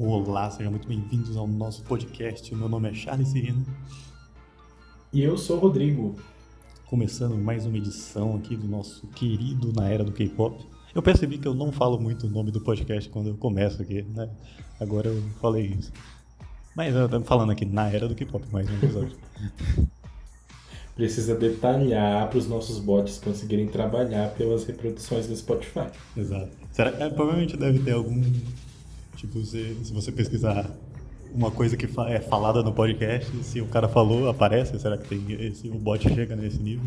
Olá, sejam muito bem-vindos ao nosso podcast. Meu nome é Charles Cirino. E eu sou o Rodrigo. Começando mais uma edição aqui do nosso querido Na Era do K-Pop. Eu percebi que eu não falo muito o nome do podcast quando eu começo aqui, né? Agora eu falei isso. Mas eu tô falando aqui Na Era do K-Pop, mais um episódio. Precisa detalhar para os nossos bots conseguirem trabalhar pelas reproduções do Spotify. Exato. Será, é, provavelmente deve ter algum. Tipo, se, se você pesquisar uma coisa que é falada no podcast, se o cara falou, aparece? Será que tem esse, o bot chega nesse nível?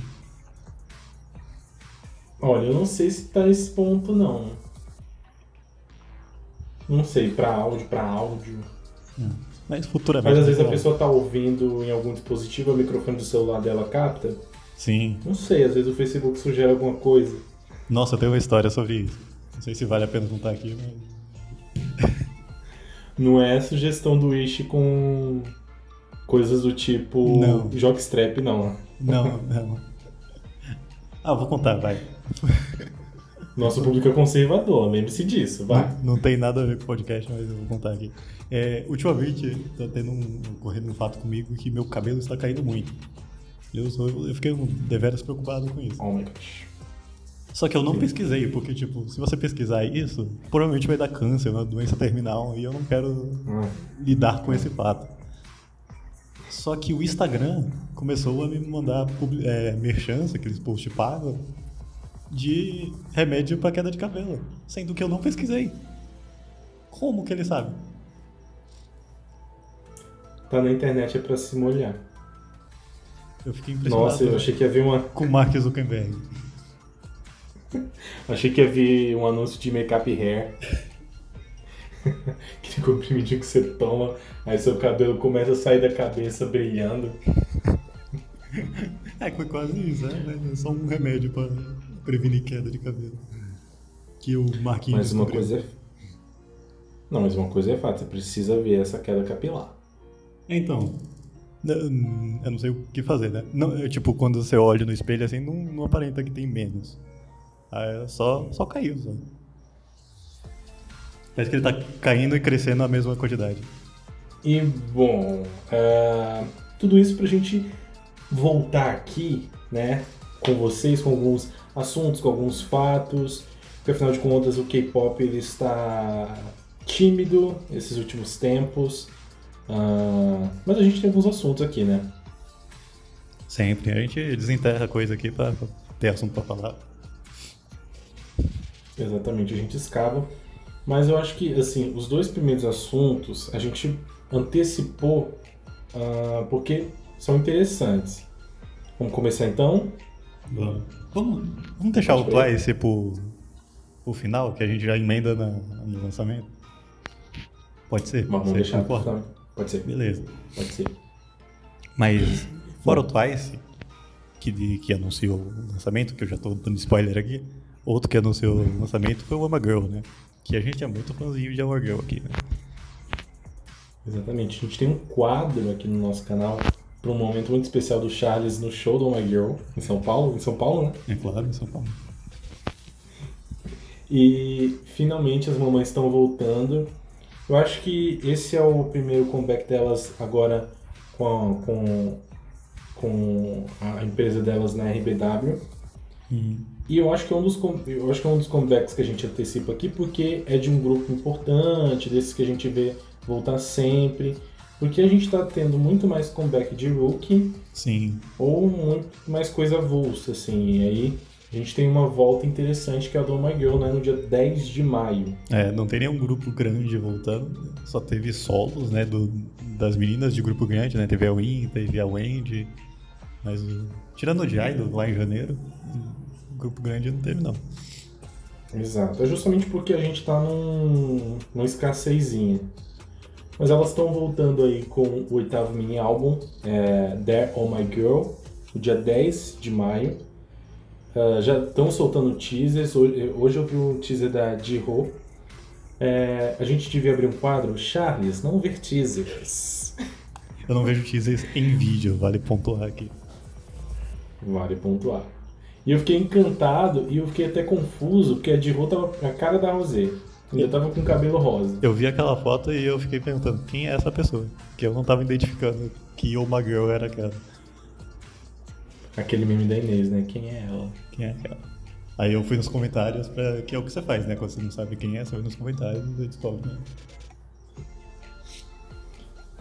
Olha, eu não sei se tá nesse ponto não. Não sei, para áudio, para áudio. Mas futuramente. Mas às vezes a pessoa tá ouvindo em algum dispositivo, o microfone do celular dela capta. Sim. Não sei, às vezes o Facebook sugere alguma coisa. Nossa, eu tenho uma história sobre isso. Não sei se vale a pena contar aqui, mas. Não é sugestão do Wish com coisas do tipo Não. jockstrap, não. Não, não. Ah, vou contar, vai. Nosso público é conservador, lembre-se disso, vai. Não, não tem nada a ver com o podcast, mas eu vou contar aqui. É, ultimamente, tá tendo um, ocorrendo um fato comigo que meu cabelo está caindo muito. Eu, sou, eu fiquei um, deveras preocupado com isso. Oh my gosh. Só que eu não Sim. pesquisei, porque, tipo, se você pesquisar isso, provavelmente vai dar câncer, uma doença terminal, e eu não quero Ah. lidar com esse fato. Só que o Instagram começou a me mandar é, merchants, aqueles posts pagos, de remédio para queda de cabelo, sendo que eu não pesquisei. Como que ele sabe? Tá na internet é pra se molhar. Eu fiquei impressionado Nossa, eu achei que ia vir uma. com o Mark Zuckerberg. Achei que ia vir um anúncio de make-up hair. Aquele comprimidinho que você toma, aí seu cabelo começa a sair da cabeça brilhando. É, foi quase isso, né? É só um remédio para prevenir queda de cabelo. Que o Marquinhos Mas uma coisa é. Não, mas uma coisa é fato, você precisa ver essa queda capilar. Então, n- eu não sei o que fazer, né? Não, é, tipo, quando você olha no espelho assim, não, não aparenta que tem menos. Aí só, só caiu, só. Parece que ele tá caindo e crescendo a mesma quantidade. E bom, ah, tudo isso pra gente voltar aqui, né, com vocês, com alguns assuntos, com alguns fatos, porque afinal de contas o K-pop ele está tímido esses últimos tempos, ah, mas a gente tem alguns assuntos aqui, né? Sempre. A gente desenterra coisa aqui pra ter assunto pra falar. Exatamente, a gente escava. Mas eu acho que, assim, os dois primeiros assuntos a gente antecipou ah, porque são interessantes. Vamos começar então? Vamos, vamos, vamos deixar o Pode crer. Twice pro, pro final, que a gente já emenda na- no lançamento? Pode ser? Vamos Você deixar pro final. Pode ser, Beleza. pode ser. Mas, fora o Twice, que, que anunciou o lançamento, que eu já tô dando spoiler aqui, outro que anunciou o lançamento foi o Ama Girl, né? Que a gente é muito fãzinho de Ama Girl aqui, né? Exatamente. A gente tem um quadro aqui no nosso canal para um momento muito especial do Charles no show do My Girl, em São Paulo. Em São Paulo, né? É claro, em São Paulo. E finalmente as mamães estão voltando. Eu acho que esse é o primeiro comeback delas agora com a, com, com a empresa delas na RBW. E eu acho que é um dos eu acho que é um dos comebacks que a gente antecipa aqui porque é de um grupo importante, desses que a gente vê voltar sempre. Porque a gente tá tendo muito mais comeback de rookie Sim. ou muito mais coisa avulsa, assim. E aí a gente tem uma volta interessante que é a do My Girl, né, no dia 10 de maio. É, não tem nenhum grupo grande voltando, só teve solos, né, do, das meninas de grupo grande, né, teve a Win, teve a Wendy, mas tirando o Jaido lá em janeiro, grupo grande não teve não. Exato. É justamente porque a gente tá num, numa escassezinha. Mas elas estão voltando aí com o oitavo mini álbum, é, There On My Girl, no dia 10 de maio. Ah, já estão soltando teasers. Hoje, hoje eu vi o teaser da Jiho. É, a gente devia abrir um quadro, Charles, não ver teasers. Eu não vejo teasers em vídeo, vale pontuar aqui. Vale pontuar. E eu fiquei encantado e eu fiquei até confuso, porque a Jiho tava a cara da Rosé. Ainda tava com cabelo rosa. Eu vi aquela foto e eu fiquei perguntando quem é essa pessoa. Que eu não tava identificando que uma girl era aquela. Aquele meme da Inês, né? Quem é ela? Quem é aquela? Aí eu fui nos comentários, pra, que é o que você faz, né? Quando você não sabe quem é, você vai nos comentários e descobre. Né?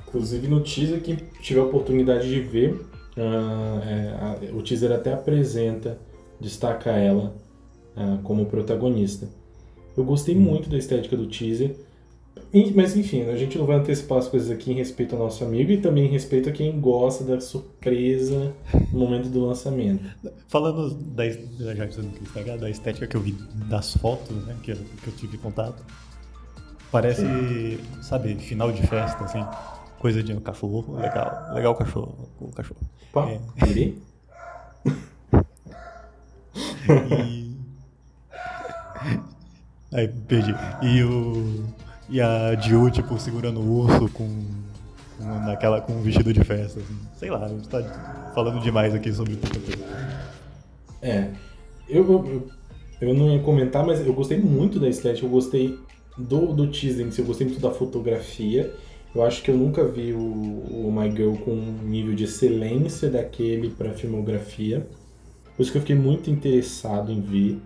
Inclusive no teaser, quem tiver a oportunidade de ver, uh, é, a, o teaser até apresenta, destaca ela uh, como protagonista. Eu gostei hum. muito da estética do teaser, mas enfim, a gente não vai antecipar as coisas aqui em respeito ao nosso amigo e também em respeito a quem gosta da surpresa no momento do lançamento. Falando da, já que da estética que eu vi das fotos, né, que eu, que eu tive contato, parece, Sim. sabe, final de festa, assim coisa de um cachorro, legal, legal o cachorro, o cachorro. Pá, é. e... Aí, perdi. E o... E a Jiu, tipo, segurando o urso com... com naquela, com um vestido de festa, assim. Sei lá, a gente tá falando demais aqui sobre tanta coisa. É, eu, eu, eu não ia comentar, mas eu gostei muito da estética, eu gostei do, do teaser eu gostei muito da fotografia eu acho que eu nunca vi o, o My Girl com um nível de excelência daquele para filmografia. Por isso que eu fiquei muito interessado em ver.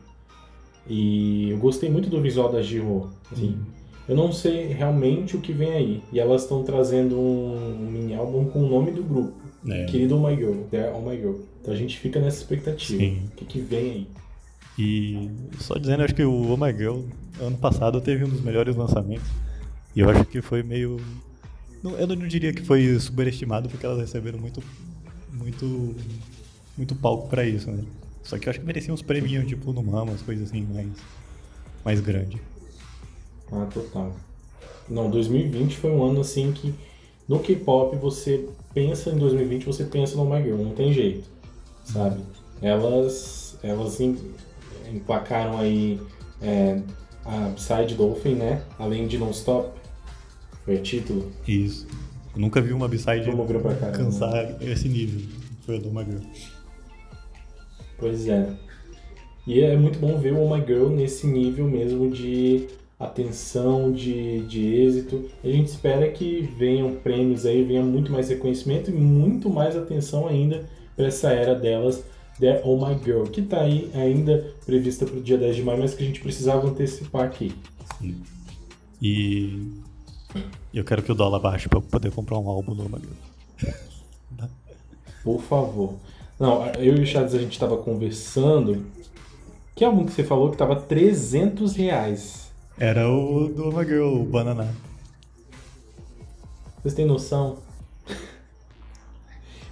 E eu gostei muito do visual da Jiro. Assim, uhum. Eu não sei realmente o que vem aí. E elas estão trazendo um, um mini álbum com o nome do grupo. É. Querido Oh My Girl, The Oh My Girl. Então a gente fica nessa expectativa. Sim. O que, que vem aí? E só dizendo, acho que o Oh My Girl, ano passado, teve um dos melhores lançamentos. E eu acho que foi meio eu não diria que foi superestimado, porque elas receberam muito, muito, muito palco para isso, né? Só que eu acho que mereciam uns prêmios, tipo, no Mamas, coisas assim, mais, mais grande. Ah, total. Não, 2020 foi um ano assim que no K-pop você pensa em 2020, você pensa no My Girl, não tem jeito, sabe? Elas, elas emplacaram aí é, a Side Dolphin, né? Além de Non Stop, foi título? Isso. Eu nunca vi uma B-side cansar né? esse nível. Foi a do My Girl. Pois é. E é muito bom ver o Oh My Girl nesse nível mesmo de atenção, de, de êxito. A gente espera que venham prêmios aí, venha muito mais reconhecimento e muito mais atenção ainda para essa era delas, The Oh My Girl, que está aí ainda prevista para o dia 10 de maio, mas que a gente precisava antecipar aqui. Sim. E eu quero que o dólar baixe pra eu poder comprar um álbum do Magno. Por favor. Não, eu e o Chaves a gente tava conversando. Que álbum que você falou que tava 300 reais? Era o do Magirl, o Banana. Vocês têm noção?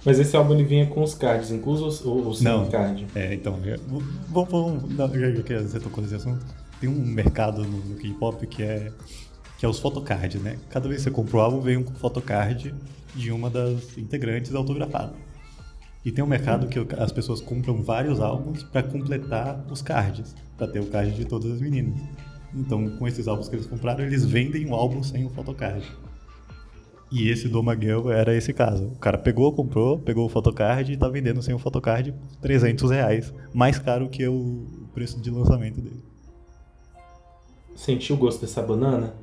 Mas esse álbum ele vinha com os cards, incluso o, o não, card. É, então, vamos, vamos, já que você tocou nesse assunto, tem um mercado no, no K-pop que é que é os photocards, né? Cada vez que você compra o álbum, vem um photocard de uma das integrantes autografado. E tem um mercado que as pessoas compram vários álbuns para completar os cards, para ter o card de todas as meninas. Então, com esses álbuns que eles compraram, eles vendem um álbum sem o photocard. E esse do Maguel era esse caso. O cara pegou, comprou, pegou o photocard e tá vendendo sem o photocard por 300 reais. Mais caro que o preço de lançamento dele. Sentiu o gosto dessa banana?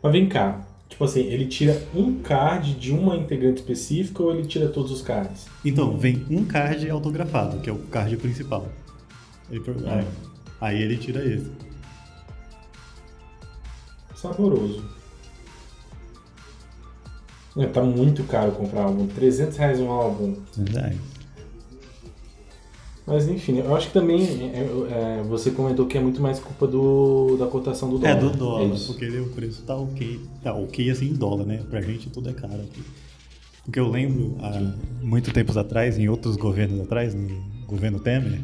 Mas vem cá, tipo assim, ele tira um card de uma integrante específica ou ele tira todos os cards? Então, vem um card autografado, que é o card principal. Ele, é. Aí ele tira esse. Saboroso. É, tá muito caro comprar álbum. 300 reais um álbum. Verdade. Mas enfim, eu acho que também é, é, você comentou que é muito mais culpa do, da cotação do dólar. É, do dólar, é porque o preço tá ok. Tá ok assim em dólar, né? Pra gente tudo é caro aqui. Porque eu lembro, há muito tempos atrás, em outros governos atrás, no governo Temer,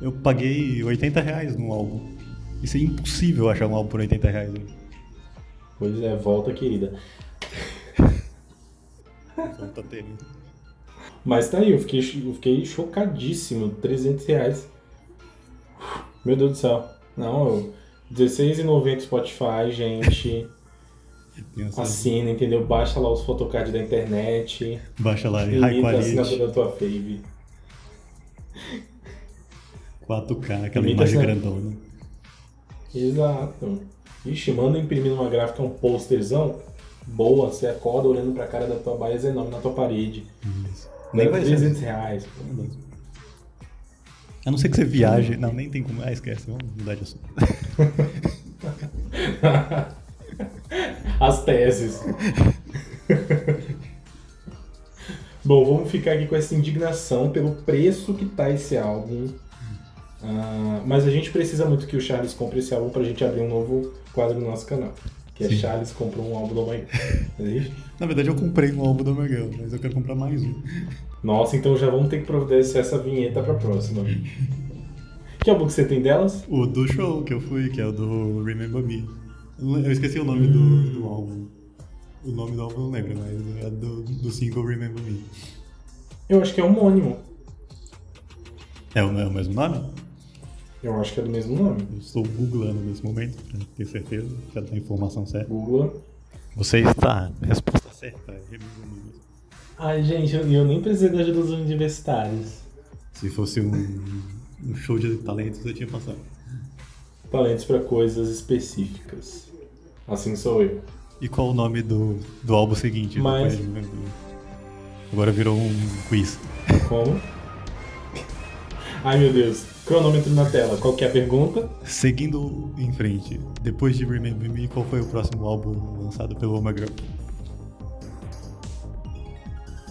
eu paguei 80 reais num álbum. Isso é impossível achar um álbum por 80 reais. Né? Pois é, volta querida. Volta tênis. Mas tá aí, eu fiquei, eu fiquei chocadíssimo. 300 reais. Meu Deus do céu. Não, R$16,90 Spotify, gente. Assina, entendeu? Baixa lá os photocards da internet. Baixa lá, high quality. assinatura da tua fave. 4K, aquela Imita imagem grandona. Exato. Ixi, manda imprimir numa gráfica um posterzão. Boa, você acorda olhando pra cara da tua baia enorme na tua parede. Isso. Nem vai ser. 300 reais. A não ser que você viaje. Não, nem tem como. Ah, esquece, vamos mudar de assunto. As teses. Bom, vamos ficar aqui com essa indignação pelo preço que tá esse álbum. Ah, mas a gente precisa muito que o Charles compre esse álbum pra gente abrir um novo quadro no nosso canal. Que é Sim. Charles comprou um álbum do Mike. Existe? Na verdade, eu comprei um álbum do Miguel, mas eu quero comprar mais um. Nossa, então já vamos ter que providenciar essa vinheta pra próxima. Que álbum que você tem delas? O do show que eu fui, que é o do Remember Me. Eu esqueci o nome do, do álbum. O nome do álbum eu não lembro, mas é do, do single Remember Me. Eu acho que é homônimo. É o, é o mesmo nome? Eu acho que é do mesmo nome. Eu estou googlando nesse momento, pra ter certeza, pra dar a informação certa. Google. Você está. Resposta certa. é. Ai, gente, eu, eu nem precisei da ajuda dos universitários. Se fosse um, um show de talentos, eu tinha passado. Talentos pra coisas específicas. Assim sou eu. E qual o nome do, do álbum seguinte? Mas-? Agora virou um quiz. Como? Ai meu Deus. Cronômetro na tela. Qual que é a pergunta? Seguindo em frente, depois de Remember Me, qual foi o próximo álbum lançado pelo Omega?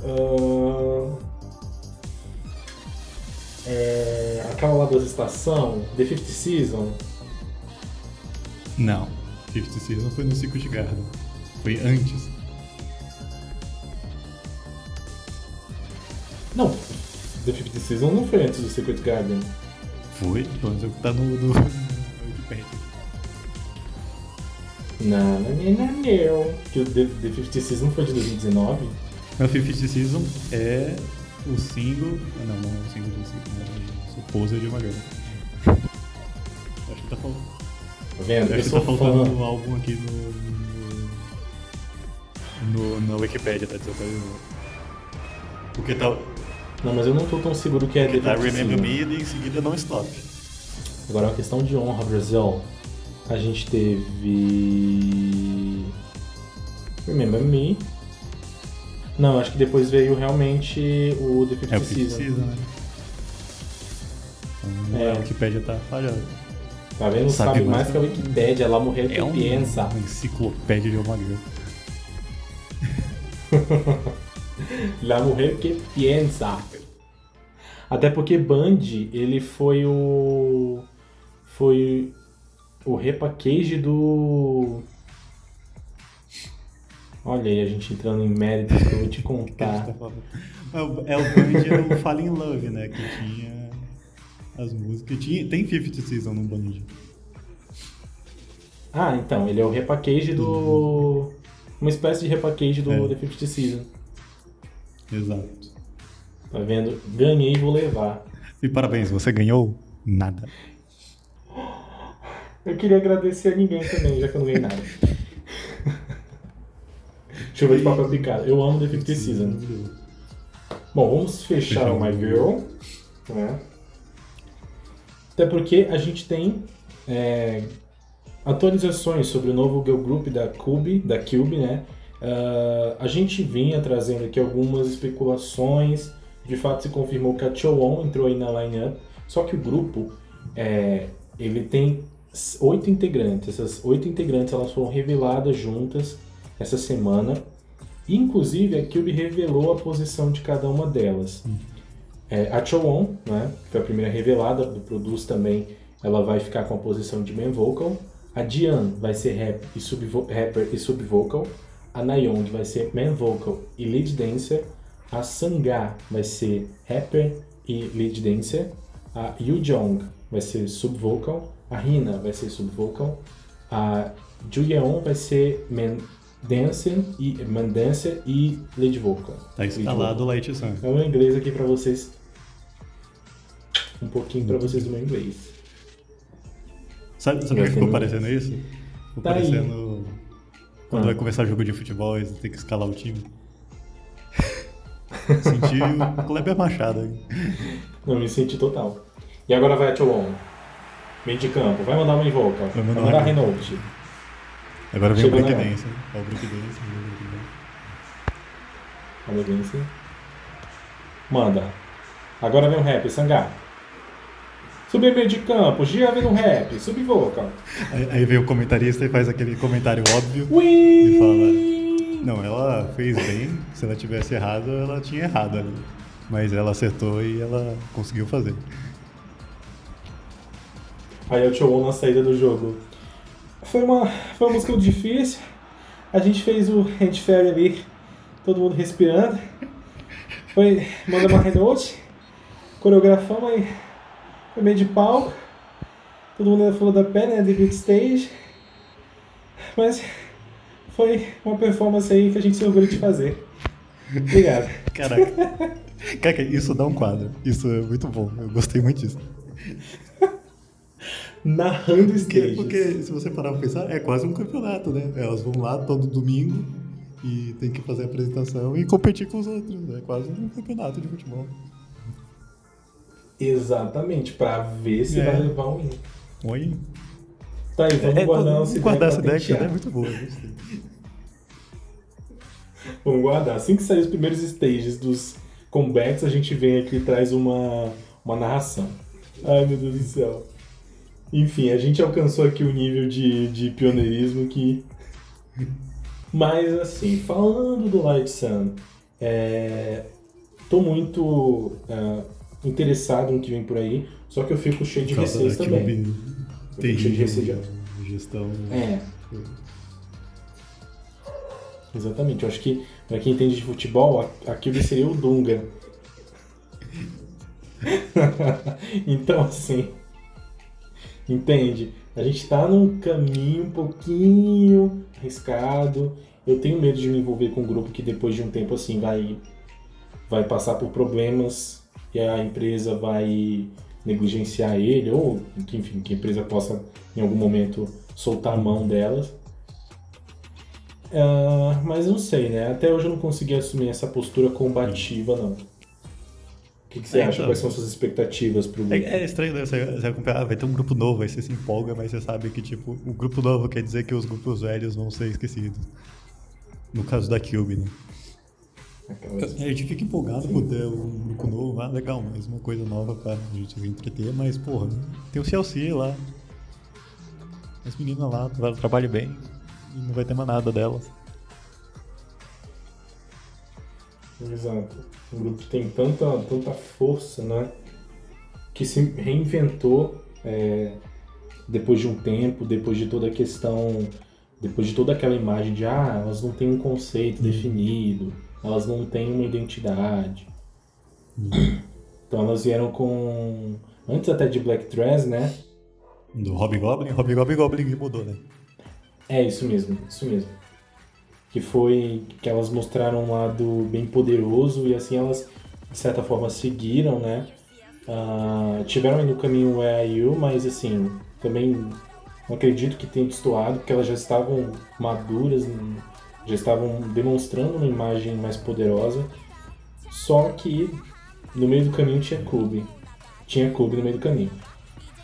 Ahn, é, aquela lá das estação, The Fifth Season. Não, Fifth Season foi no Secret Garden. Foi antes. Não, The Fifth Season não foi antes do Secret Garden. Foi, menos é o que tá no, Wikipedia. Não, não, não, não, não. Que o The, The Fifth Season foi de 2019? Mas Fifth Season é o single. ah, Não, não é o single do single, é o Supposer de Omega. Acho que tá faltando. Tá vendo? Acho que tá faltando fã. um álbum aqui no. no, no na Wikipedia, tá país. Porque tá, Não, mas eu não tô tão seguro que é porque The tá Remember. Me e em seguida não stop. Agora, uma questão de honra, Brasil. A gente teve. Remember Me. Não, acho que depois veio realmente o The Fifth É Season. Season, né? Então, É. A Wikipedia tá falhando. Tá vendo? Sabe Sabe, mais que a Wikipédia, lá morreu É que um, pensa. uma enciclopédia de Omega. La Mujer que Piensa. Até porque Band, ele foi o. Foi o repackage do. Olha aí, a gente entrando em méritos que eu vou te contar. É o, é Band era o Falling Love, né? Que tinha as músicas. Tinha, tem Fifth Season no Band. Ah, então, ele é o repackage do. Uma espécie de repackage do É. The Fifth Season. Exato. Tá vendo? Ganhei vou levar. E parabéns, você ganhou nada. Eu queria agradecer a ninguém também, já que eu não ganhei nada. Chuva de papel picado. Eu amo The Fifth Season. Bom, vamos fechar o My Girl. Né? Até porque a gente tem é, atualizações sobre o novo girl group da Cube, da Cube, né? Ah, a gente vinha trazendo aqui algumas especulações. De fato, se confirmou que a Chowon entrou aí na line-up. Só que o grupo, é, ele tem oito integrantes. Essas oito integrantes elas foram reveladas juntas essa semana. Inclusive, a Cube revelou a posição de cada uma delas. É, a Chowon, né, que foi a primeira revelada do Produce também, ela vai ficar com a posição de main vocal. A Dian vai ser rap e rapper e subvocal. A Nayeon vai ser main vocal e lead dancer. A Sangha vai ser rapper e lead dancer. A Yujong vai ser subvocal. A Hina vai ser subvocal. A Juyeon vai ser main dancer e main dancer e lead vocal. Tá Lead instalado o Light Sun. é o meu inglês aqui pra vocês. Um pouquinho pra vocês do meu inglês. Sabe, sabe o que ficou parecendo isso? Ficou Tá aí. parecendo quando Ah. vai começar jogo de futebol e você tem que escalar o time. Senti o Kleber Machado aí. Não, me senti total. E agora vai a Cholon. Meio de campo. Vai mandar uma invoca. Vai Vai mandar mandar Renault. Agora vem Chegou o na breakdance. Ó, o breakdance. o breakdance. Manda. Agora vem um rap, Sangá. Subir meio de campo, Gia vem um rap, sub vocal. Aí, aí vem o comentarista e faz aquele comentário óbvio. Ui! E Não, ela fez bem. Se ela tivesse errado, ela tinha errado ali. Mas ela acertou e ela conseguiu fazer. Aí o Chowon na saída do jogo. Foi uma, foi uma música difícil. A gente fez o Hand Fairy ali, todo mundo respirando. Foi, manda uma Renault, coreografamos aí, foi meio de palco. Todo mundo falou da pé, né, de big stage. Mas foi uma performance aí que a gente se orgulha de fazer. Obrigado. Caraca. Caraca, isso dá um quadro. Isso é muito bom. Eu gostei muito disso. Narrando stages. porque se você parar pra pensar, é quase um campeonato, né? Elas vão lá todo domingo e tem que fazer a apresentação e competir com os outros. É quase um campeonato de futebol. Exatamente, pra ver se É. vai levar um. Oi. Tá aí, vamos É, guardar vamos essa guardar essa ideia ideia que é muito boa. Vamos guardar. Assim que sair os primeiros stages dos comebacks, a gente vem aqui e traz uma, uma narração. Ai, meu Deus do céu. Enfim, a gente alcançou aqui o nível de, de pioneirismo que... Mas, assim, falando do Light Sun, é... tô muito é, interessado no que vem por aí, só que eu fico cheio de da também. De de- gestão. É. Exatamente. Eu acho que, pra quem entende de futebol, a- a Cube seria o Dunga. então, assim. Entende? A gente tá num caminho um pouquinho arriscado. Eu tenho medo de me envolver com um grupo que depois de um tempo assim vai, vai passar por problemas e a empresa vai negligenciar ele, ou que, enfim, que a empresa possa em algum momento soltar a mão delas. Ah, mas não sei, né? Até hoje eu não consegui assumir essa postura combativa, não. O que, que você É, acha? então. Quais são suas expectativas pro grupo? É, é estranho, né? Você, você acompanha, ah, vai ter um grupo novo, aí você se empolga, mas você sabe que, tipo, o grupo novo quer dizer que os grupos velhos vão ser esquecidos. No caso da Cube, né? Aquelas- A gente fica empolgado por ter um grupo novo, ah, legal, mais uma coisa nova pra gente entreter, mas, porra, tem o CLC lá. As meninas lá tra- trabalham bem e não vai ter mais nada delas. Exato. Um grupo que tem tanta, tanta força, né? Que se reinventou é, depois de um tempo, depois de toda a questão, depois de toda aquela imagem de ah, elas não têm um conceito definido, elas não têm uma identidade. Então elas vieram com. Antes até de Black Dress, né? Do Hobgoblin, Hobgoblin Goblin que mudou, né? É isso mesmo, isso mesmo. Que foi que elas mostraram um lado bem poderoso e assim elas, de certa forma, seguiram, né? Ah, tiveram aí no caminho o You, mas assim, também não acredito que tenha destoado, porque elas já estavam maduras, já estavam demonstrando uma imagem mais poderosa. Só que no meio do caminho tinha clube. Tinha clube no meio do caminho.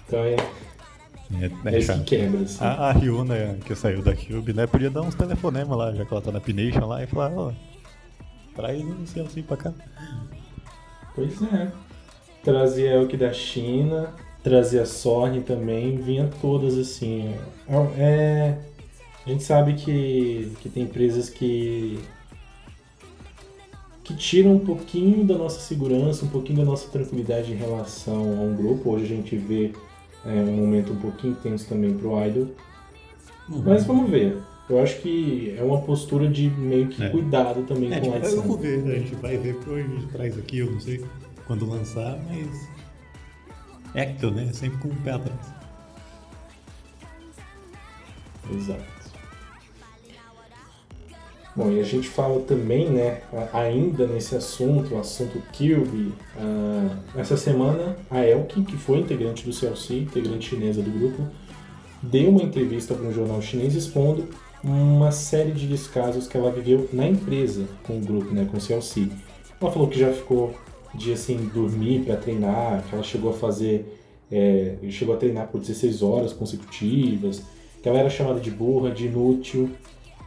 Então é, É, é é que quebra, assim. A, a Ryuna, que saiu da Cube, né, podia dar uns telefonemas lá, já que ela tá na Pination lá, e falar, ó, traz um CLC pra cá. Pois é. Trazia Elk da China, trazia Sorne também, vinha todas assim. É, é- a gente sabe que, que tem empresas que que tiram um pouquinho da nossa segurança, um pouquinho da nossa tranquilidade em relação a um grupo. Hoje a gente vê é, um momento um pouquinho intenso também pro Idol. Mas vamos ver. Eu acho que é uma postura de meio que É. cuidado também É, com a edição. vou ver, né, a gente vai ver a gente traz aqui, eu não sei quando lançar, mas. É aquilo, né? Sempre com o pé atrás. Exato. Bom, e a gente fala também, né, ainda nesse assunto, o assunto Kirby, ah, essa semana a Elke, que foi integrante do CLC, integrante chinesa do grupo, deu uma entrevista para um jornal chinês expondo uma série de descasos que ela viveu na empresa com o grupo, né, com o CLC. Ela falou que já ficou de assim dormir para treinar, que ela chegou a fazer é, chegou a treinar por 16 horas consecutivas, que ela era chamada de burra, de inútil,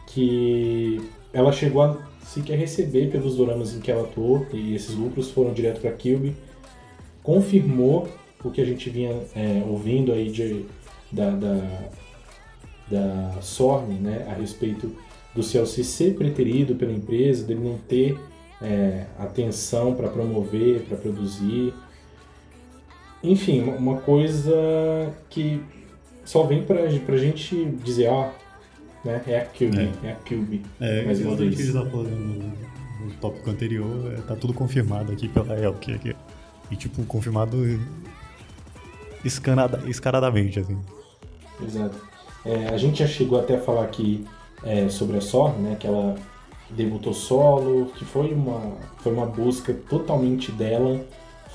que ela chegou a sequer receber pelos doramas em que ela atuou, e esses lucros foram direto para Kilby, confirmou o que a gente vinha é, ouvindo aí de, da, da, da Sorne, né, a respeito do Celso ser preterido pela empresa, dele não ter é, atenção para promover, para produzir. Enfim, uma coisa que só vem para a gente dizer, ó, né, é a Cube, é, é a Cube. É, vez. que a gente falando no, no tópico anterior, é, tá tudo confirmado aqui pela Elk. Aqui. E, tipo, confirmado escanada, escaradamente, assim. Exato. É, a gente já chegou até a falar aqui é, sobre a Sor, né, que ela debutou solo, que foi uma, foi uma busca totalmente dela,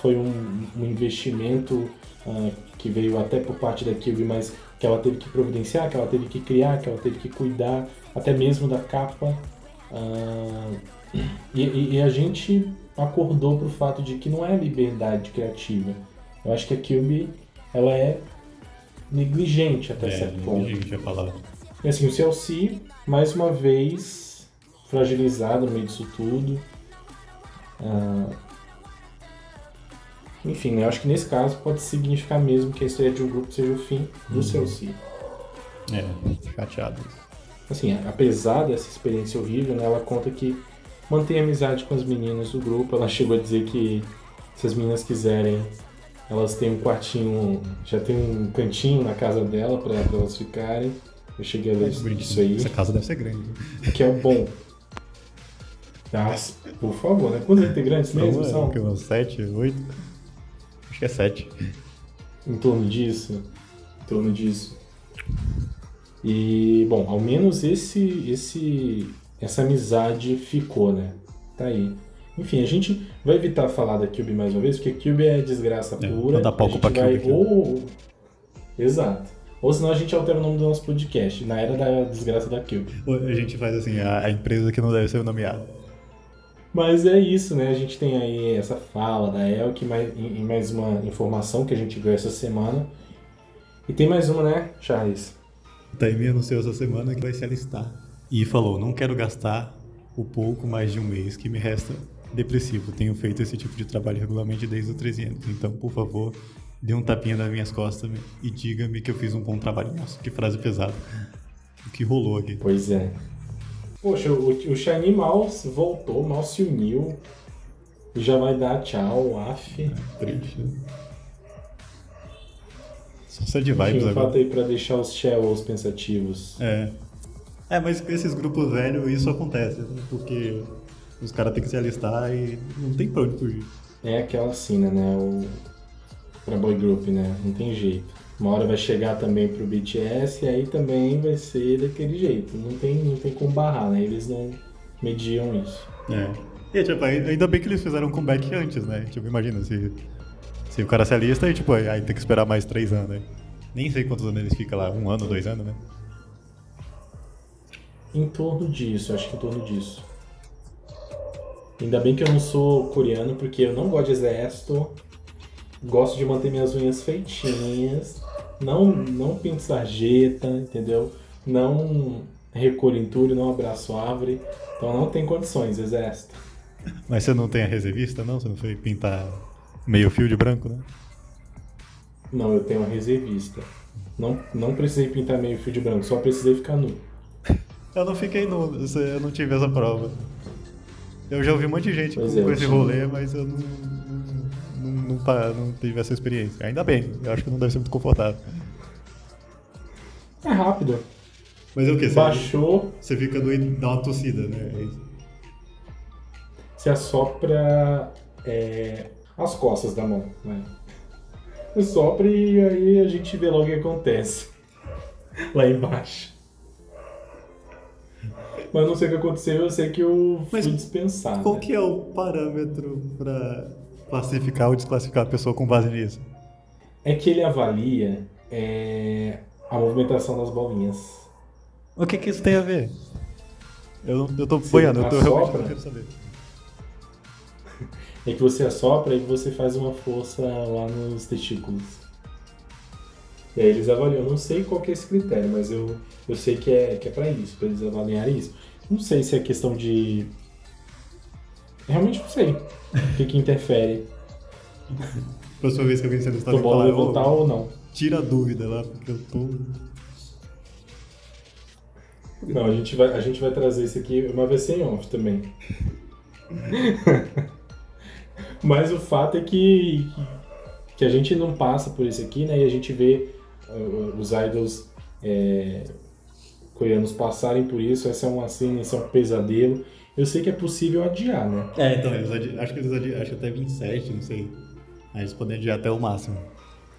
foi um, um investimento uh, que veio até por parte da Kirby, mas que ela teve que providenciar, que ela teve que criar, que ela teve que cuidar, até mesmo da capa. Uh, e, e, a gente acordou para o fato de que não é liberdade criativa. Eu acho que a Kirby ela é negligente até é, certo ponto. Negligente a palavra. E assim, o CLC, mais uma vez, fragilizado no meio disso tudo. Uh, enfim, né, eu acho que nesse caso pode significar mesmo que a estreia de um grupo seja o fim do uhum. CLC. É, chateado. Assim, apesar dessa experiência horrível, né, ela conta que mantém amizade com as meninas do grupo. Ela chegou a dizer que se as meninas quiserem elas têm um quartinho, já tem um cantinho na casa dela para elas ficarem. Eu cheguei a ver é isso aí. Essa casa deve ser grande. Que é bom. Tá? Por favor, né? Quantos integrantes mesmo são? Sete, oito? Acho que é sete. Em torno disso. Em torno disso. E, bom, ao menos esse, esse, essa amizade ficou, né? Tá aí. Enfim, a gente vai evitar falar da Cube mais uma vez, porque Cube é desgraça é, pura. Dá pouco pra vai... Cube. Ou... Exato. Ou senão a gente altera o nome do nosso podcast, na era da desgraça da Cube. A gente faz assim, a empresa que não deve ser nomeada. Mas é isso, né? A gente tem aí essa fala da Elk mais, e mais uma informação que a gente viu essa semana. E tem mais uma, né, Charles? Taimi anunciou essa semana que vai se alistar. E falou, não quero gastar o pouco mais de um mês que me resta depressivo. Tenho feito esse tipo de trabalho regularmente desde os 13 anos. Então, por favor, dê um tapinha nas minhas costas e diga-me que eu fiz um bom trabalho. Nossa, que frase pesada. O que rolou aqui? Pois é. Poxa, o, o Shiny Mouse voltou, mal se uniu. Já vai dar tchau, af. É, triste. Só ser de vibes Enfim, agora. aí pra deixar os shells pensativos. É. É, mas com esses grupos velhos isso acontece, né? Porque os caras têm que se alistar e não tem pra onde fugir. É aquela cena, né? O... Pra boy group, né? Não tem jeito. Uma hora vai chegar também pro BTS e aí também vai ser daquele jeito. Não tem, não tem como barrar, né? Eles não mediam isso. É. E, tipo, ainda bem que eles fizeram um comeback antes, né? Tipo, imagina se, se o cara se alista e, tipo, aí tem que esperar mais três anos, né? Nem sei quantos anos eles ficam lá, um ano, dois anos, né? Em torno disso, acho que em torno disso. Ainda bem que eu não sou coreano, porque eu não gosto de exército. Gosto de manter minhas unhas feitinhas. Não, não pinto sarjeta, entendeu? Não recolho entulho, não abraço árvore. Então não tem condições, exército. Mas você não tem a reservista, não? Você não foi pintar meio fio de branco, né? Não, eu tenho a reservista. Não, não precisei pintar meio fio de branco, só precisei ficar nu. Eu não fiquei nu, eu não tive essa prova. Eu já ouvi um monte de gente pois com, é, esse rolê, mas eu não, não, não, não, tive essa experiência. Ainda bem, eu acho que não deve ser muito confortável. É rápido. Mas é o que? Baixou. Você fica doido dá uma tossida, né? É você assopra é, as costas da mão, né? Você sopra e aí a gente vê logo o que acontece lá embaixo. Mas não sei o que aconteceu, eu sei que eu fui Mas dispensado. Qual né? que é o parâmetro para classificar ou desclassificar a pessoa com base nisso? É que ele avalia é, a movimentação das bolinhas. O que que isso tem a ver? Eu, eu tô boiando, eu tô realmente não quero saber. É que você assopra e você faz uma força lá nos testículos. E aí eles avaliam. Eu não sei qual que é esse critério, mas eu, eu sei que é, que é pra isso, pra eles avaliarem isso. Não sei se é questão de. Realmente não sei o que, que interfere. Próxima vez que alguém se alistar, Tô bom falar, levantar "Ô, ou não. tira a dúvida lá, porque eu tô. Não, a gente vai, a gente vai trazer isso aqui, mas vai ser em off também. mas o fato é que, que a gente não passa por isso aqui, né? E a gente vê uh, os idols é, coreanos passarem por isso. Essa é uma cena, esse é um pesadelo. Eu sei que é possível adiar, né? É, então, eles adi... acho que eles acho que até 27, não sei. Aí eles podem adiar até o máximo.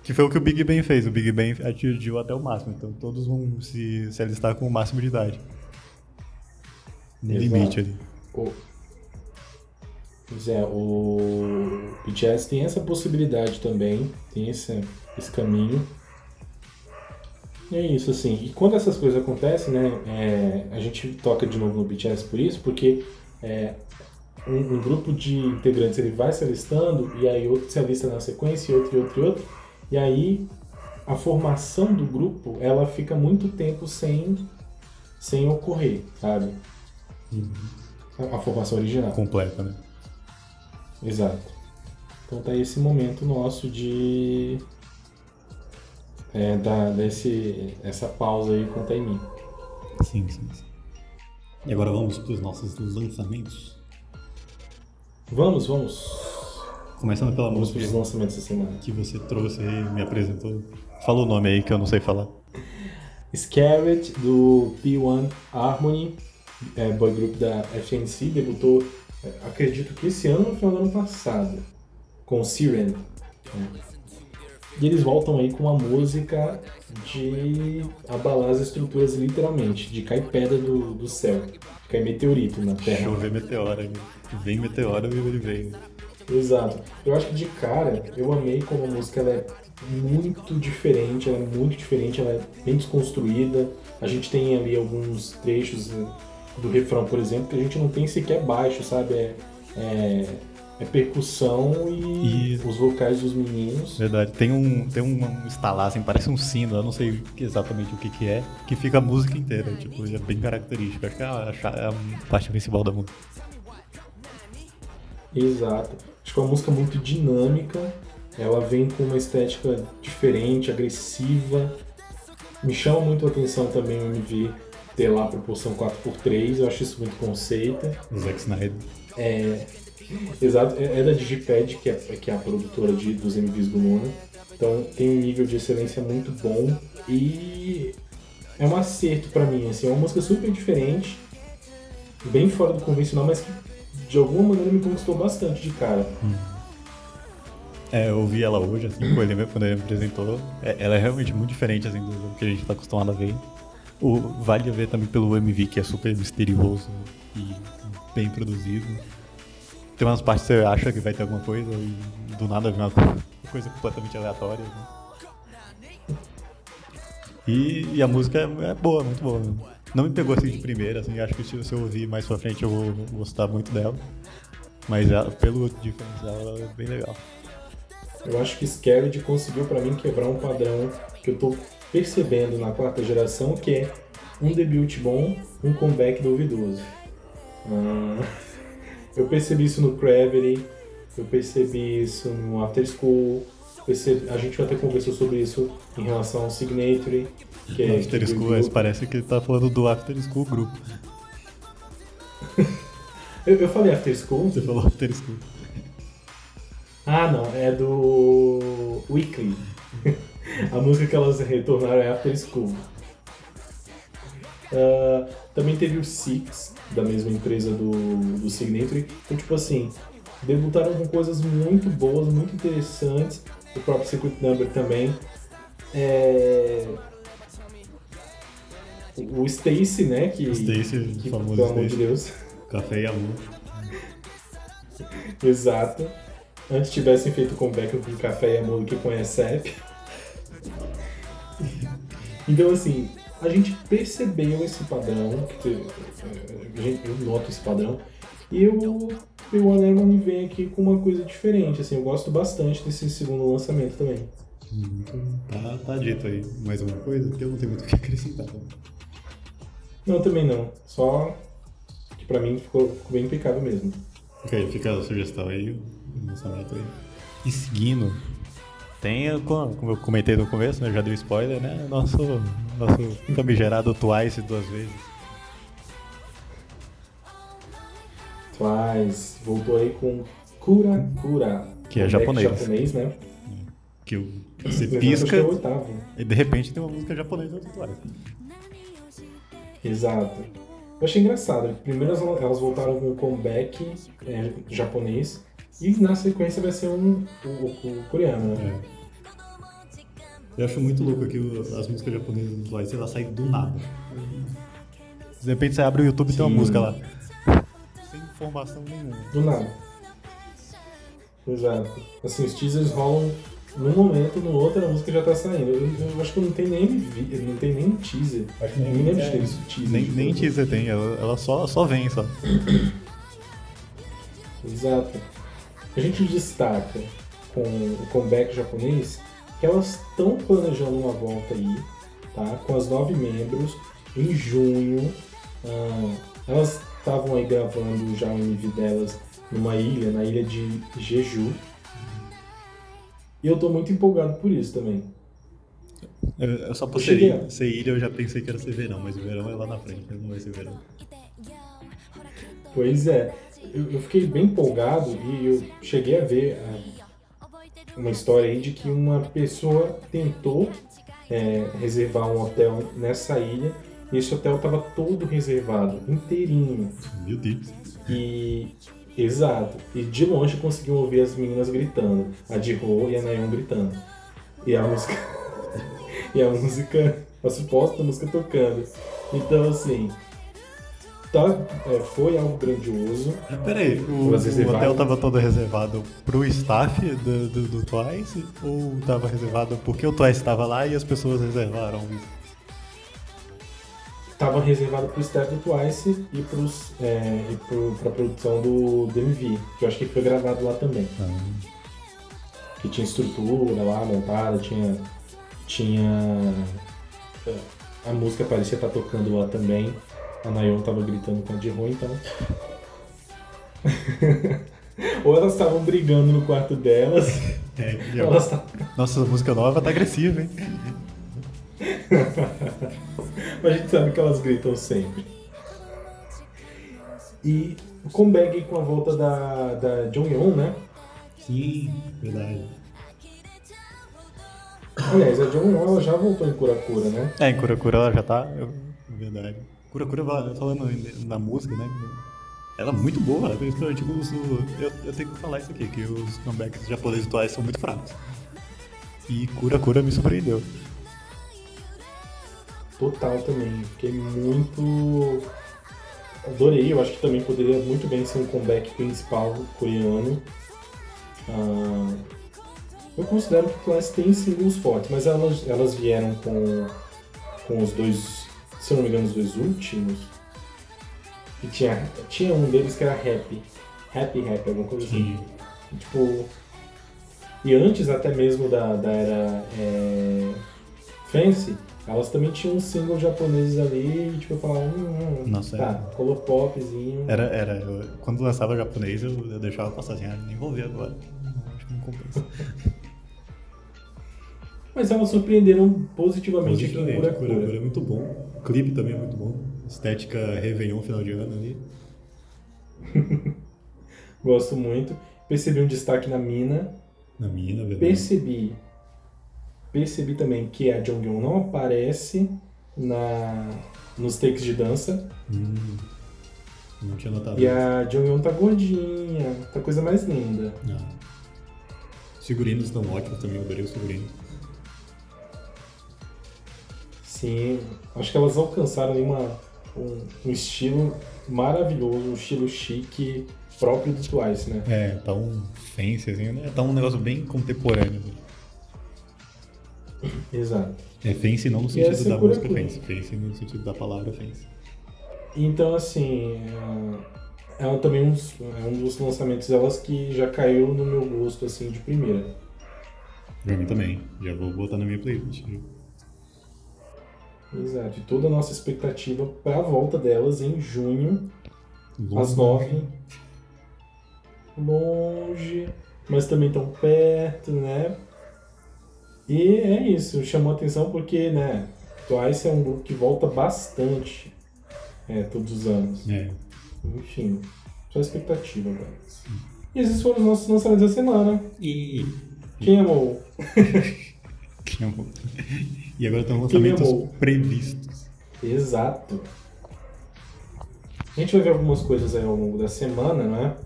Que foi o que o Big Ben fez. O Big Ben atingiu até o máximo. Então todos vão se, se alistar com o máximo de idade. No Exato. limite ali. O... Pois é, o BTS tem essa possibilidade também, tem esse, esse caminho. É isso, assim. E quando essas coisas acontecem, né, é, a gente toca de novo no BTS por isso, porque é, um, um grupo de integrantes ele vai se alistando, e aí outro se alista na sequência, e outro, e outro, e outro. E aí a formação do grupo, ela fica muito tempo sem, sem ocorrer, sabe? A, a formação original. Completa, né? Exato. Então tá esse momento nosso de. É, da, desse, essa pausa aí com o Taimi. Sim, sim, sim. E agora vamos para os nossos lançamentos. Vamos, vamos. Começando pela Vamos para os música lançamentos dessa semana. que você trouxe aí, me apresentou. Fala o nome aí que eu não sei falar. Scared, do P1 Harmony, é, boy group da FNC, debutou, é, acredito que esse ano, no final do ano passado, com Siren. né? E eles voltam aí com uma música de abalar as estruturas literalmente, de cair pedra do, do céu, de cair meteorito na Terra. Chover meteora. Vem meteora ele veio. Exato. Eu acho que de cara, eu amei como a música ela é muito diferente, ela é muito diferente, ela é bem desconstruída. A gente tem ali alguns trechos né, do refrão, por exemplo, que a gente não tem sequer baixo, sabe? É, é, é percussão e, E- os vocais dos meninos. Verdade. Tem um, tem um estalar, assim, parece um sino, eu não sei exatamente o que que é, que fica a música inteira, tipo, é bem característico. Acho que é a, é a parte principal da música. Exato. Acho que é uma música muito dinâmica. Ela vem com uma estética diferente, agressiva. Me chama muito a atenção também o MV ter lá a proporção 4x3. Eu acho isso muito conceito. Zack Snyder. É, exato. É é da Digipad, que é, que é a produtora de, dos MVs do Luna. Então tem um nível de excelência muito bom. E é um acerto pra mim. Assim, é uma música super diferente. Bem fora do convencional, mas que de alguma maneira me conquistou bastante de cara. É, eu vi ela hoje, assim, quando ele me apresentou. É- ela é realmente muito diferente, assim, do que a gente tá acostumado a ver. O, vale a ver também pelo MV, que é super misterioso e bem produzido. Tem umas partes que você acha que vai ter alguma coisa e do nada vem uma coisa completamente aleatória. né? E, e a música é, é boa, muito boa. Não me pegou assim de primeira, assim, acho que se eu ouvir mais pra frente eu vou gostar muito dela. Mas ela, pelo diferencial, ela é bem legal. Eu acho que Scared conseguiu pra mim quebrar um padrão que eu tô percebendo na quarta geração, que é um debut bom, um comeback duvidoso. Ah, eu percebi isso no Gravity, eu percebi isso no After School, percebi- a gente até conversou sobre isso em relação ao Signatory, que é After que School, mas parece que ele tá falando do After School Group. Eu, eu falei After School? Você falou After School. Ah, não, é do Weekly. A música que elas retornaram é After School. Ah, também teve o Six, da mesma empresa do, do Signatory. Então, tipo assim, debutaram com coisas muito boas, muito interessantes. O próprio Secret Number também. É... O Stacy, né? Que, Stacy, que, o famoso pelo amor de. Deus. Café e amor. Exato. Antes tivessem feito comeback com Café e Amor que com ESEP. Então, assim, a gente percebeu esse padrão, que, eh, a gente- eu noto esse padrão, e o o One Harmony vem aqui com uma coisa diferente, assim, eu gosto bastante desse segundo lançamento também. Tá, tá dito aí. Mais alguma coisa? Que eu não tenho muito o que acrescentar. Não, também não. Só que pra mim ficou, ficou bem impecável mesmo. Ok, fica a sugestão aí, o lançamento aí. E seguindo, tem, como como eu comentei no começo, né? Já dei spoiler, né? Nosso, nosso famigerado Twice duas vezes. Twice voltou aí com Kura Kura. Que é japonês. japonês, né? Que você pisca é o e de repente tem uma música japonesa do Twice. Exato. Eu achei engraçado. Primeiro elas- voltaram com um comeback é, japonês e na sequência vai ser um, o, o- o coreano, né? É. Eu acho muito louco que o- as músicas japonesas do Twice elas saem do nada. De repente você abre o YouTube e tem uma música lá. Sem informação nenhuma. Do nada. Exato. Assim, os teasers rolam num momento, no outro a música já tá saindo. Eu, eu acho que não tem nem MV, não tem nem teaser. Acho que nem lembro de ter visto teaser. Nem, nem teaser tem, ela, ela só, só vem só. Exato. A gente destaca com o comeback japonês que elas estão planejando uma volta aí, tá? Com as nove membros em junho. ah, elas estavam aí gravando já o MV delas numa ilha, na ilha de Jeju. E eu tô muito empolgado por isso também. Eu, eu só por Eu ser, ilha- ser ilha eu já pensei que era ser verão, mas o verão é lá na frente, não vai ser verão. Pois é, eu, eu fiquei bem empolgado e eu cheguei a ver ah, uma história aí de que uma pessoa tentou é, reservar um hotel nessa ilha e esse hotel estava todo reservado, inteirinho. Meu Deus. E. Exato. E de longe conseguiam ouvir as meninas gritando. A de Ho e a Nayeon gritando. E a música. e a música. A suposta música tocando. Então assim. Tá, é, foi algo grandioso. Peraí, o, o hotel tava todo reservado pro staff do, do, do Twice ou tava reservado porque o Twice tava lá e as pessoas reservaram isso? Tava reservado pro staff do Twice e, pros, é, e pro, pra produção do DMV, que eu acho que foi gravado lá também. Que tinha estrutura lá montada, tinha. Tinha. é, A música parecia estar tocando lá também. A Nayon tava gritando com a Jiho, então. Ou elas estavam brigando no quarto delas. É, e eu- elas tavam- Nossa, a música nova tá agressiva, hein? Mas a gente sabe que elas gritam sempre. E o comeback com a volta da, da Jonghyun, né? Sim, verdade. Aliás, a Jonghyun ela já voltou em Kurakura, né? É, em Kurakura ela já tá. eu- Verdade. Kurakura, va- falando na música, né? Ela é muito boa, principalmente os. Eu, eu tenho que falar isso aqui, que os comebacks japoneses atuais são muito fracos. E Kurakura me surpreendeu. Total também. Fiquei muito. Adorei, eu acho que também poderia muito bem ser um comeback principal coreano. Ah, eu considero que o Twice tem singles fortes, mas elas, elas vieram com, com os dois, se eu não me engano, os dois últimos. E tinha, tinha um deles que era Happy. Happy Happy, alguma coisa assim. Tipo. E antes até mesmo da, da era é, Fancy, elas também tinham uns singles japoneses ali e tipo, eu falava, hum, hum, Nossa, tá, é. colou popzinho. Era, era. eu- quando lançava japonês, eu, eu deixava passar assim, ah, nem vou ver agora. Acho que não compensa. Mas elas surpreenderam positivamente aqui em Positivamente, Kurakura. Kurakura é muito bom. O clipe também é muito bom. Estética Réveillon, final de ano ali. Gosto muito. Percebi um destaque na mina. Na minha, na verdade. Percebi. Percebi também que a Jonghyun não aparece na, nos takes de dança. Hum, não tinha notado. E a Jonghyun tá gordinha. Tá coisa mais linda. Não. Os figurinos estão ótimos também, eu adorei os figurinos. Sim, acho que elas alcançaram ali uma, um, um estilo maravilhoso, um estilo chique próprio do Twice, né? É, tá um fancy, assim, né? Tá um negócio bem contemporâneo. Exato. É fancy não no sentido da música Kurakura. fancy, fancy no sentido da palavra fancy. Então, assim, é, é também um é um dos lançamentos delas que já caiu no meu gosto, assim, de primeira. Pra mim também. Já vou botar na minha playlist. Exato. E toda a nossa expectativa para a volta delas em junho, Longe. às nove. Longe, mas também tão perto, né? E é isso, chamou atenção porque, né, Twice é um grupo que volta bastante é, todos os anos. É. Enfim, só expectativa agora. E esses foram os nossos lançamentos da semana. E. Quem amou? Que amor. E agora estão lançamentos previstos. Exato. A gente vai ver algumas coisas aí ao longo da semana, né?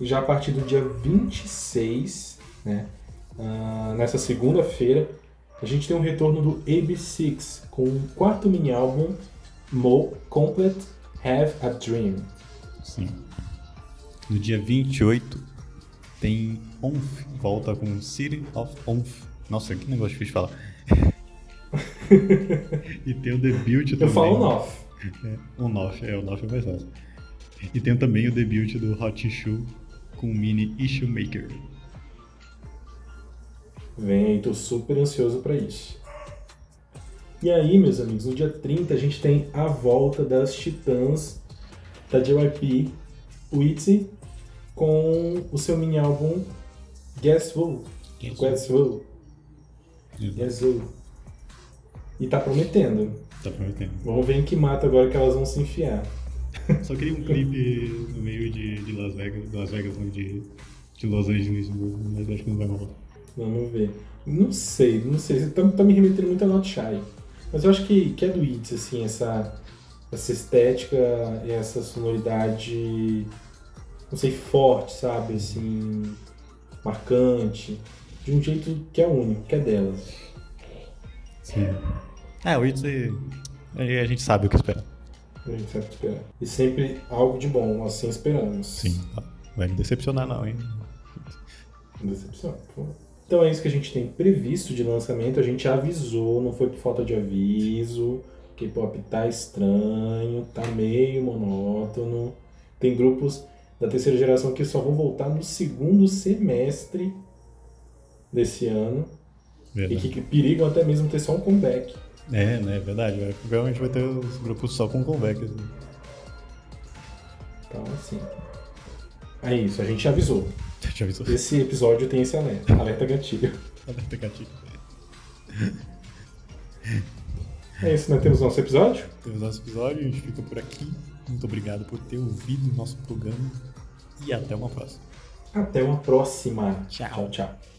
E já a partir do dia 26, né? ah, nessa segunda-feira, a gente tem um retorno do AB6 com o quarto mini álbum Mo Complete Have a Dream. Sim. No dia 28 tem Onf. Volta com City of Onf. Nossa, que negócio difícil de falar. E tem o debut também. Eu falo Nof. É, o Nof, é, o Nof é mais fácil. E tem também o debut do Hot Shoe com o mini Issue Maker. Vem tô super ansioso pra isso. E aí, meus amigos, no dia 30 a gente tem a volta das Titãs da JYP Witzy com o seu mini álbum Guess Who? Guess Who? Guess Who? E tá prometendo. Tá prometendo. Vamos ver em que mata agora que elas vão se enfiar. Só queria um clipe no meio de, de Las Vegas, de Las Vegas, não, de, de Los Angeles, mas acho que não vai rolar. Vamos ver. Não sei, não sei. Você tá, tá me remetendo muito a Not Shy. Mas eu acho que, que é do Itzy, assim, essa, essa estética e essa sonoridade, não sei, forte, sabe? Assim, marcante. De um jeito que é único, que é delas. Sim. É, o Itzy, a gente sabe o que esperar. A gente sabe esperar. E sempre algo de bom, assim esperamos. Sim. Vai me decepcionar não, hein? Decepção. por favor. Então é isso que a gente tem previsto de lançamento. A gente avisou, não foi por falta de aviso. K-pop tá estranho, tá meio monótono. Tem grupos da terceira geração que só vão voltar no segundo semestre desse ano e Verdade. que perigam até mesmo ter só um comeback. É, né? Verdade. Vai- Provavelmente vai ter os grupos só com comeback. assim. Então, assim. É isso, a gente avisou. Já avisou. Esse episódio tem esse alerta. Alerta gatilho. Alerta gatilho. É isso, né? Temos nosso episódio. Temos nosso episódio, a gente fica por aqui. Muito obrigado por ter ouvido o nosso programa e até uma próxima. Até uma próxima. Tchau. Tchau, tchau.